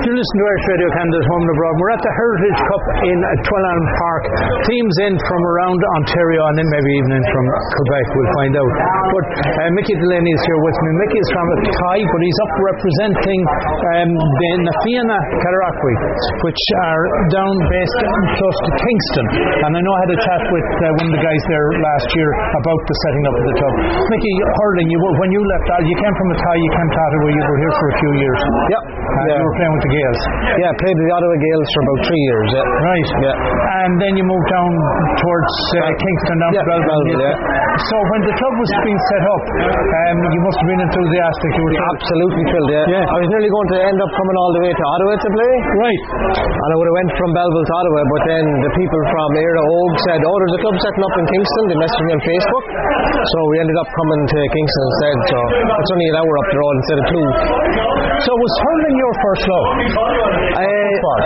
You listen to Irish Radio Canada's Home and Abroad. We're at the Heritage Cup in Twin Elm Park. Teams in from around Ontario and then maybe even in from Quebec, we'll find out. But uh, Mickey Delaney is here with me. Mickey is from Athy, but he's up representing um, the Nafiana Cataraqui, which are down based close to Kingston. And I know I had a chat with uh, one of the guys there last year about the setting up of the club. Mickey, hurling, you when you left, uh, you came from Athy, you came to Ottawa, you were here for a few years. Yep. Uh, yeah. You were playing with the Gaels. Yeah, played with the Ottawa Gaels for about three years. Yeah. Right. Yeah. And then you moved down towards uh, Kingston, down Yeah, to Belfast. Belfast, yeah. So when the club was being set up, um, you must have been enthusiastic. You were thrilled. Absolutely thrilled, yeah. Yeah. I was nearly going to end up coming all the way to Ottawa to play. Right. And I would have went from Belleville to Ottawa, but then the people from Éire Óg said, oh, there's a club setting up in Kingston. They messaged me on Facebook. So we ended up coming to Kingston instead. So it's only an hour up the road instead of two. So was hurling your first love? Football.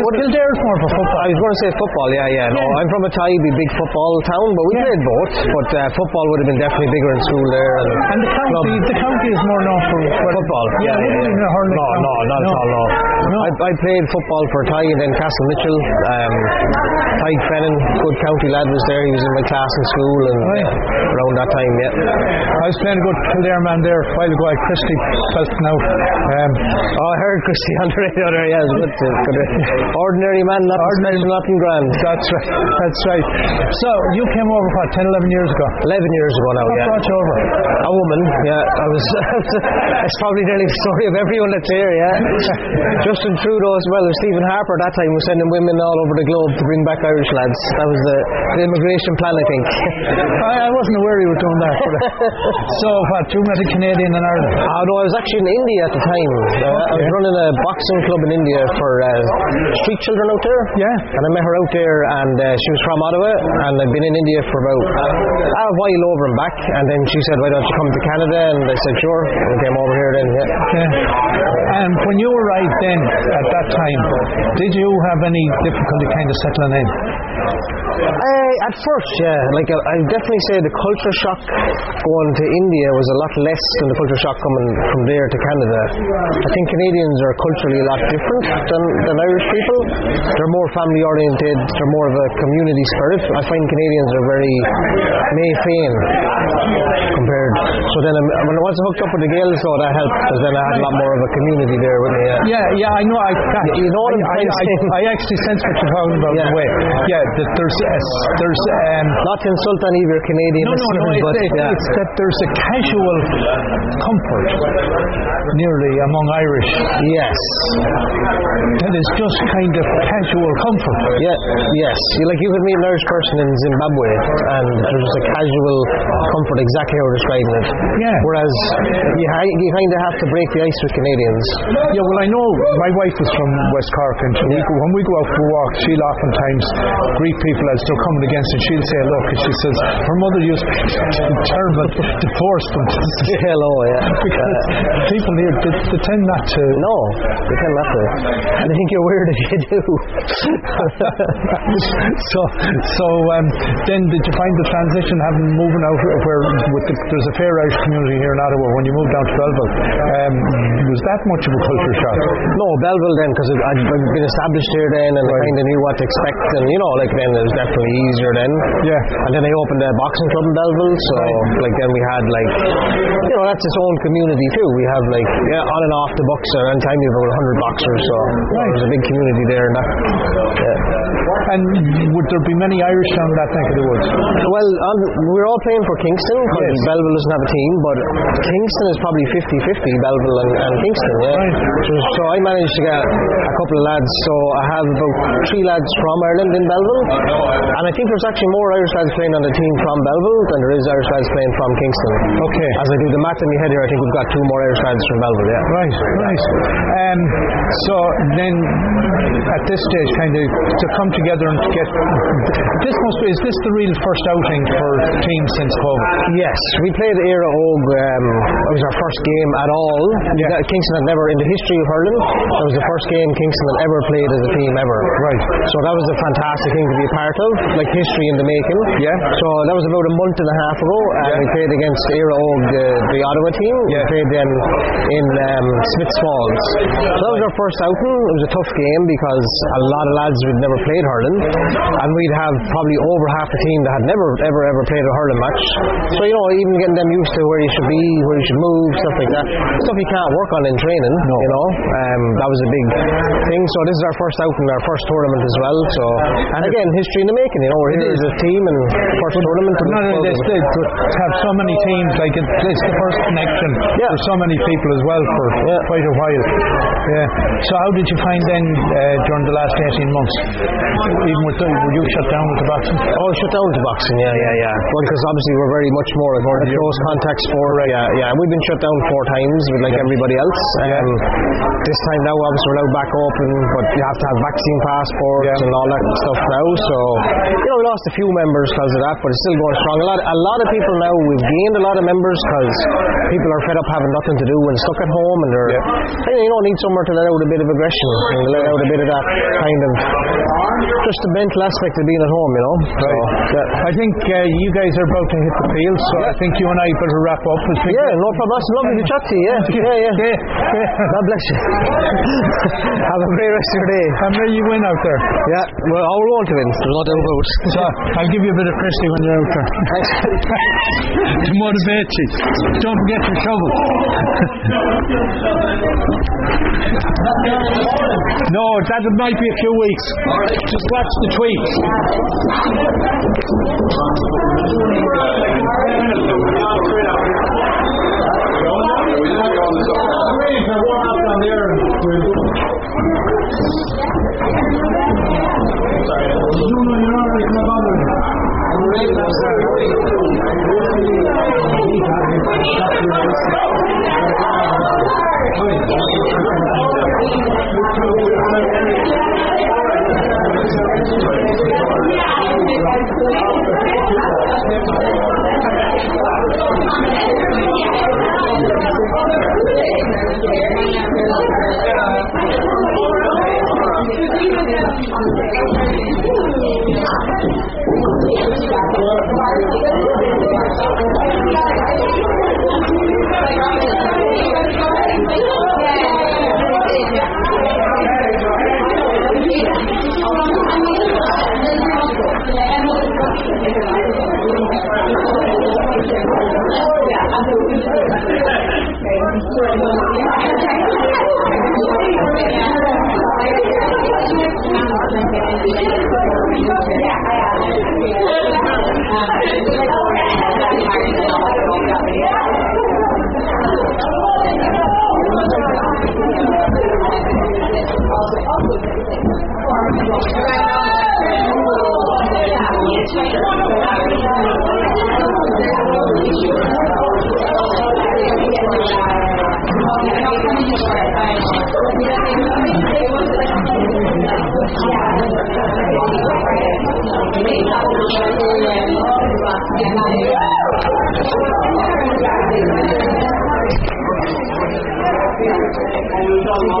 What- Kildare's more for football. I was going to say football, yeah, yeah. No, I'm from a Tybee, big football town, but we Yeah. played both. But uh, football would have been definitely bigger in school there. And, And the county, club. the county is more known for Football. Yeah, yeah, yeah. No, no, not at all. No. I, I played football for Ty and then Castle Mitchell. Um, Ty Fennan, good county lad, was there. He was in my class in school and Right. uh, around that time, yeah. I was playing a good Kildare man there a while ago. I Christy Felton out. Um, Oh, I heard Christy on the radio there. Yeah, good. Good ordinary man, nothing Ordinary- nothing grand. that's right. That's right. So you came over what 10, 11 years ago. 11 years ago now, What yeah. brought you over? A woman, yeah. I was. it's probably nearly the story of everyone that's here, yeah. Justin Trudeau as well as Stephen Harper at that time was sending women all over the globe to bring back Irish lads. That was the, the immigration plan, I think. I, I wasn't aware you were doing that. uh, so what? You met a Canadian in Ireland. Ah, no, I was actually in India at the time. Uh, I was running a boxing club in India for uh, street children out there. Yeah. And I met her out there, and uh, she was from Ottawa, and I'd been in India for about uh, a while over and back. And then she said, "Why don't you come to Canada?" And I said, "Sure." And came over here then. Yeah. Yeah. And when you arrived then, at that time, did you have any difficulty kind of settling in? Uh, at first, yeah. Like I, I definitely say the culture shock going to India was a lot less than the culture shock coming from there to Canada. I think Canadians are culturally a lot different than, than Irish people. They're more family oriented. They're more of a community spirit. I find Canadians are very mé féin compared. So then um, when I was hooked up with the Gaels, though that helped because then I had a lot more of a community there with me. Yeah. Yeah, yeah, I know. I, You know what I'm I, I. I, I actually sense what you're talking about. Yeah. a way. yeah. That there's a, there's um, Not to insult any of your Canadian no, no, but it's, yeah. it's that there's a casual comfort, nearly among Irish, yes. that is just kind of casual comfort. Yeah, yes. You, like you could meet an Irish person in Zimbabwe and there's just a casual comfort, exactly how we're describing it. Yeah. Whereas you, you kind of have to break the ice with Canadians. Yeah, well, I know my wife is from West Cork, and we go, when we go out for walks, she'll oftentimes greet people as they're coming against, and she'll say, "Look," and she says, "Her mother used to be terrible, divorced them." Hello, yeah. because people here they, they tend not to. No, they tend not to. And I think you're weird if you do. so, so um, then did you find the transition having moving out where with the, there's a fair Irish community here in Ottawa when you moved down to Belleville? Um, was that much of a culture shock? no, Belleville then, because I'd I'd been established here then and I kind of knew what to expect. And, you know, like then it was definitely easier then. Yeah. And then they opened a boxing club in Belleville, so like then we had like, you know, that's its own community too. We have like, yeah, on and off the boxer, and time you have about 100 boxers, so there's a big community there. And that, yeah. And would there be many Irish down that neck of the woods? Well, um, we're all playing for Kingston because Yes. Belleville doesn't have a team, but Kingston is probably 50-50, Belleville and, and Kingston, yeah. Right. So, so I managed to get a couple of lads, so I have about three lads from Ireland in Belleville, and I think there's actually more Irish lads playing on the team from Belleville than there is Irish lads playing from Kingston. Okay. As I do the math in my head here, I think we've got two more Irish lads from Belleville, yeah. Right, right. Um, so then, at this stage, kind of to come together and to get this must be is this the real first outing for teams since COVID? Yes, we played Éire Óg. Um, it was our first game at all. Yeah. Kingston had never, in the history of hurling, it was the first game Kingston had ever played as a team ever. Right. So that was a fantastic thing to be a part of, like history in the making. Yeah. So that was about a month and a half ago, and we played against Éire Óg, the, the Ottawa team. Yeah. We played them in um, Smiths Falls. So that was our first outing. It was a tough game because a lot of lads had never played hurling, and we'd have probably over half the team that had never, ever, ever played a hurling match. So you know, even getting them used to where you should be, where you should move, stuff like that, stuff you can't work on in training. You know, um, that was a big thing. So this is our first outing, our first tournament as well. So and again, history in the making. You know, we're here as a team and first tournament. But not only this, to have so many teams, like it, it's the first connection Yeah. for so many people as well for Yeah. quite a while. Yeah. So how did you find then uh, during the last 18 months? Even with the, were you shut down with the boxing? Oh, shut down to boxing, yeah, yeah, yeah. Well, because obviously we're very much more a close contact sport. Yeah, yeah. We've been shut down four times, with like everybody else. Um, this time now, obviously we're now back open, but you have to have vaccine passports Yeah. and all that stuff now. So, you know, we lost a few members because of that, but it's still going strong. A lot, a lot of people now, we've gained a lot of members because people are fed up having nothing to do and stuck at home, and they're, and, you know, need somewhere to let out a bit of aggression and let out a bit of that kind of just the mental aspect of being at home, you know. So, yeah. I think uh, you guys are about to hit the field, so I think you and I better wrap up. as we- Yeah, no problem. That's lovely to chat to you. Yeah, yeah, yeah. Yeah, yeah. God bless you. Have a great rest of your day. And may you win out there. Yeah, well, I will want to win. There's no doubt about it. So I'll give you a bit of Christy when you're out there. Thanks. to motivate you. Don't forget your shovel. No, that might be a few weeks. Just watch the tweets. We're not going to Thank you. 好好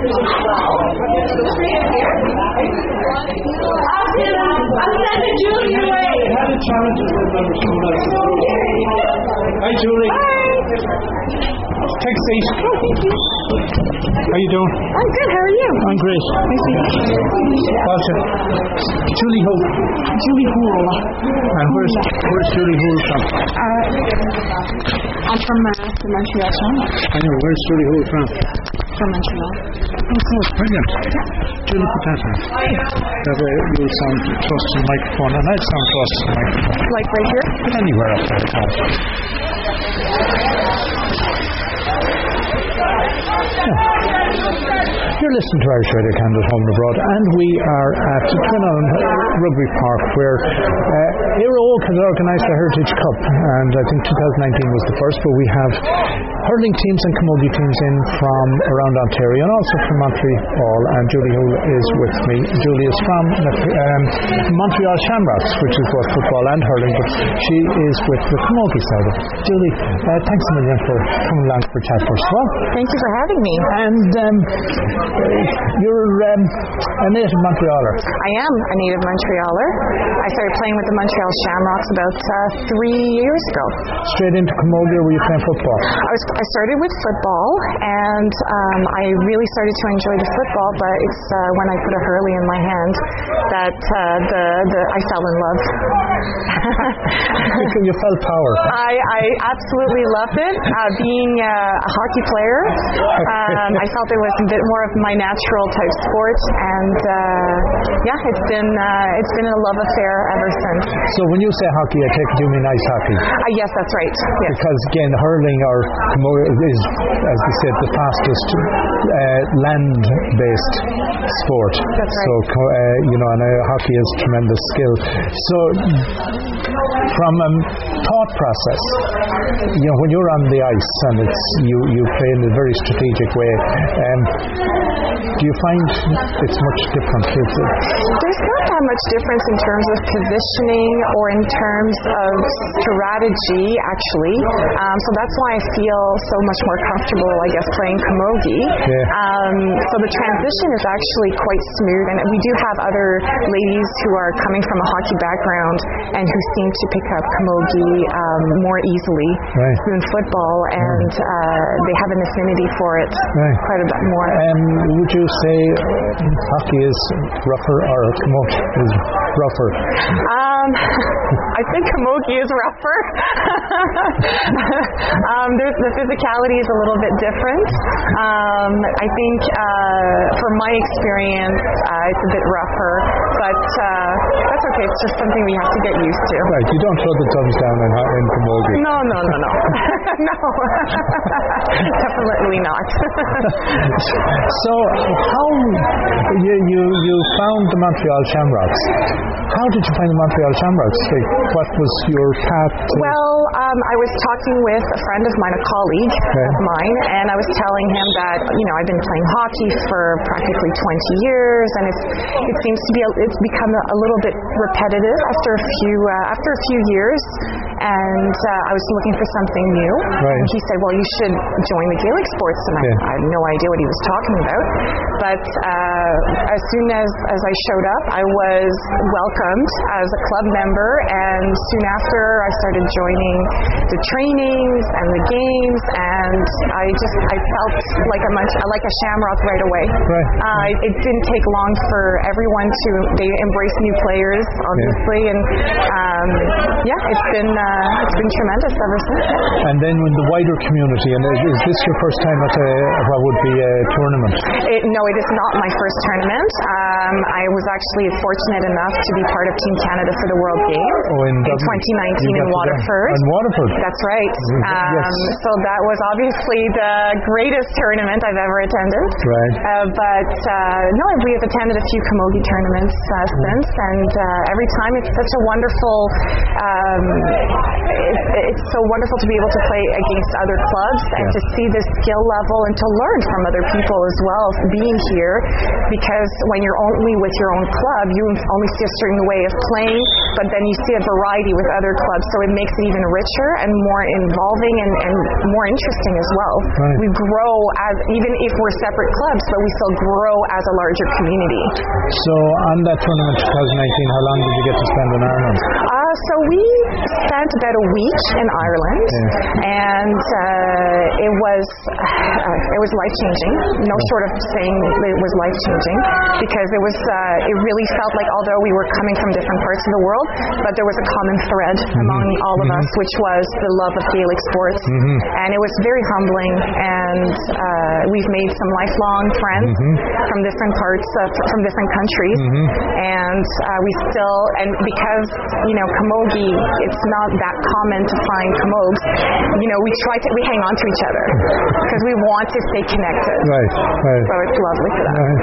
Hi, Julie. A seat. How you doing? I'm good. How are you? I'm great. Gotcha. Julie Hope. Julie Houle. And where's where's Julie Houle from? Uh, I'm from uh, the Montreal Chamber. I know. Where's Julie Houle from? From Montreal. Oh, cool. Brilliant. Julie, put that on. That way you'll sound close to the microphone, and I'd sound close to the microphone. Like right here? Anywhere up there. Tom. You're listening to Irish Radio Canada Home and Abroad, and we are at Twin Elm Rugby Park, where uh, Éire Óg has organised the Heritage Cup, and I think 2019 was the first, but we have hurling teams and camogie teams in from around Ontario and also from Montreal, and Julie Hull is with me. Julie is from um, Montreal Shamrocks, which is both football and hurling, but she is with the camogie side of it. Julie, uh, thanks a million for coming along for chat first of all. Thank you for having me. And um, you're um, a native Montrealer. I am a native Montrealer. I started playing with the Montreal Shamrocks about uh, three years ago. Straight into camogie, where you playing football? I was I started with football, and um, I really started to enjoy the football. But it's uh, when I put a hurley in my hand that uh, the the I fell in love. You- you felt power. I, I absolutely loved it. Uh, being uh, a hockey player, um, I felt it was a bit more of my natural type sport, and uh, yeah, it's been uh, it's been a love affair ever since. So when you say hockey, I take it you mean ice hockey. Uh, yes, that's right. Yes. Because again, hurling or is, as they said, the fastest uh, land-based sport. That's right. So uh, you know, and uh, hockey is tremendous skill. So from a thought process, you know, when you're on the ice and it's you you play in a very strategic way. Um, do you find it's much different? It, There's not that much difference in terms of positioning or in terms of strategy, actually. Um, so that's why I feel so much more comfortable, I guess, playing camogie. Yeah. Um, so the transition is actually quite smooth, and we do have other ladies who are coming from a hockey background and who seem to pick up camogie um, more easily Right. than football, and uh, they have an affinity for it Right. quite a bit more. um, would you say uh, hockey is rougher or is rougher? Uh, Um, I think camogie is rougher. um, the physicality is a little bit different. Um, I think, uh, from my experience, uh, it's a bit rougher, but uh, that's okay. It's just something we have to get used to. Right, you don't throw the thumbs down in, in camogie. No, no, no, no, no. Definitely not. So, how you, you you found the Montreal Shamrocks? How did you find the Montreal What was your path? To, Well, um, I was talking with a friend of mine, a colleague of mine, and I was telling him that you know I've been playing hockey for practically 20 years, and it's it seems to be a, it's become a, a little bit repetitive after a few uh, after a few years, and uh, I was looking for something new. Right. And he said, "Well, you should join the Gaelic sports," and I, Yeah. I had no idea what he was talking about. But uh, as soon as as I showed up, I was welcomed as a club member, and soon after, I started joining the trainings and the games, and I just I felt like a like a shamrock right away. Right. Uh, it, it didn't take long for everyone to they embrace new players, obviously, and um, yeah, it's been uh, Uh, it's been tremendous ever since. and then with the wider community, and is, is this your first time at a what would be a tournament? It, no, it is not my first tournament. Uh, um, I was actually fortunate enough to be part of Team Canada for the World Games Oh, in Dublin. 2019 in got to go. Waterford. In Waterford. That's right. Um, Yes. So that was obviously the greatest tournament I've ever attended. Right. Uh, but uh, no, we have attended a few camogie tournaments uh, since, and uh, every time it's such a wonderful. Um, it's, it's so wonderful to be able to play against other clubs and Yeah. to see the skill level and to learn from other people as well. Being here, because when you're only with your own club, you only see a certain way of playing, but then you see a variety with other clubs, so it makes it even richer and more involving and, and more interesting as well. Right. We grow as even if we're separate clubs, but we still grow as a larger community. So on that tournament 2019, how long did you get to spend in Ireland? Uh, so we spent about a week in Ireland, and uh, it was uh, it was life changing. No short of saying it was life changing, because it was uh, it really felt like although we were coming from different parts of the world, but there was a common thread among all of us, which was the love of Gaelic sports, and it was very humbling. And uh, we've made some lifelong friends from different parts of, from different countries, and uh, we still and because you know camogie, it's not that common to find camogues. You know, we try to we hang on to each other because we want to stay connected. Right, right. So it's lovely for that.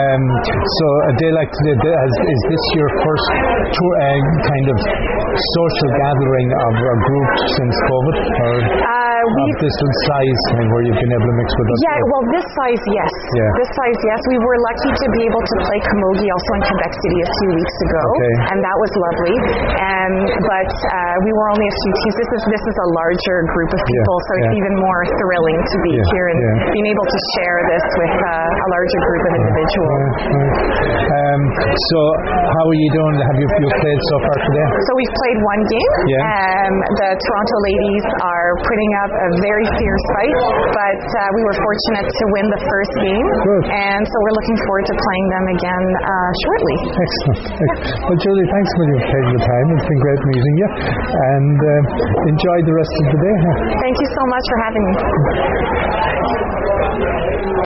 Um, so a day like today, is this your first tour, uh, kind of social gathering of a group since COVID, or Uh, of we've this size and where you've been able to mix with us? Yeah, well, this size, yes. Yeah. This size, yes. We were lucky to be able to play camogie also in Quebec City a few weeks ago, Okay. and that was lovely. Um, but uh, we were only a few teams. This is this is a larger group of people, so it's yeah. even more thrilling to be Yeah, here and yeah. being able to share this with uh, a larger group of individuals. Um, so how are you doing? Have you, you played so far today? So we've played one game. Yeah. Um, the Toronto ladies are putting up a very fierce fight, but uh, we were fortunate to win the first game, Good. and so we're looking forward to playing them again uh, shortly. Excellent. Excellent. Well, Julie, thanks for your taking the time. It's been great meeting you, and uh, enjoy the rest of the day. Thank you so much for having me.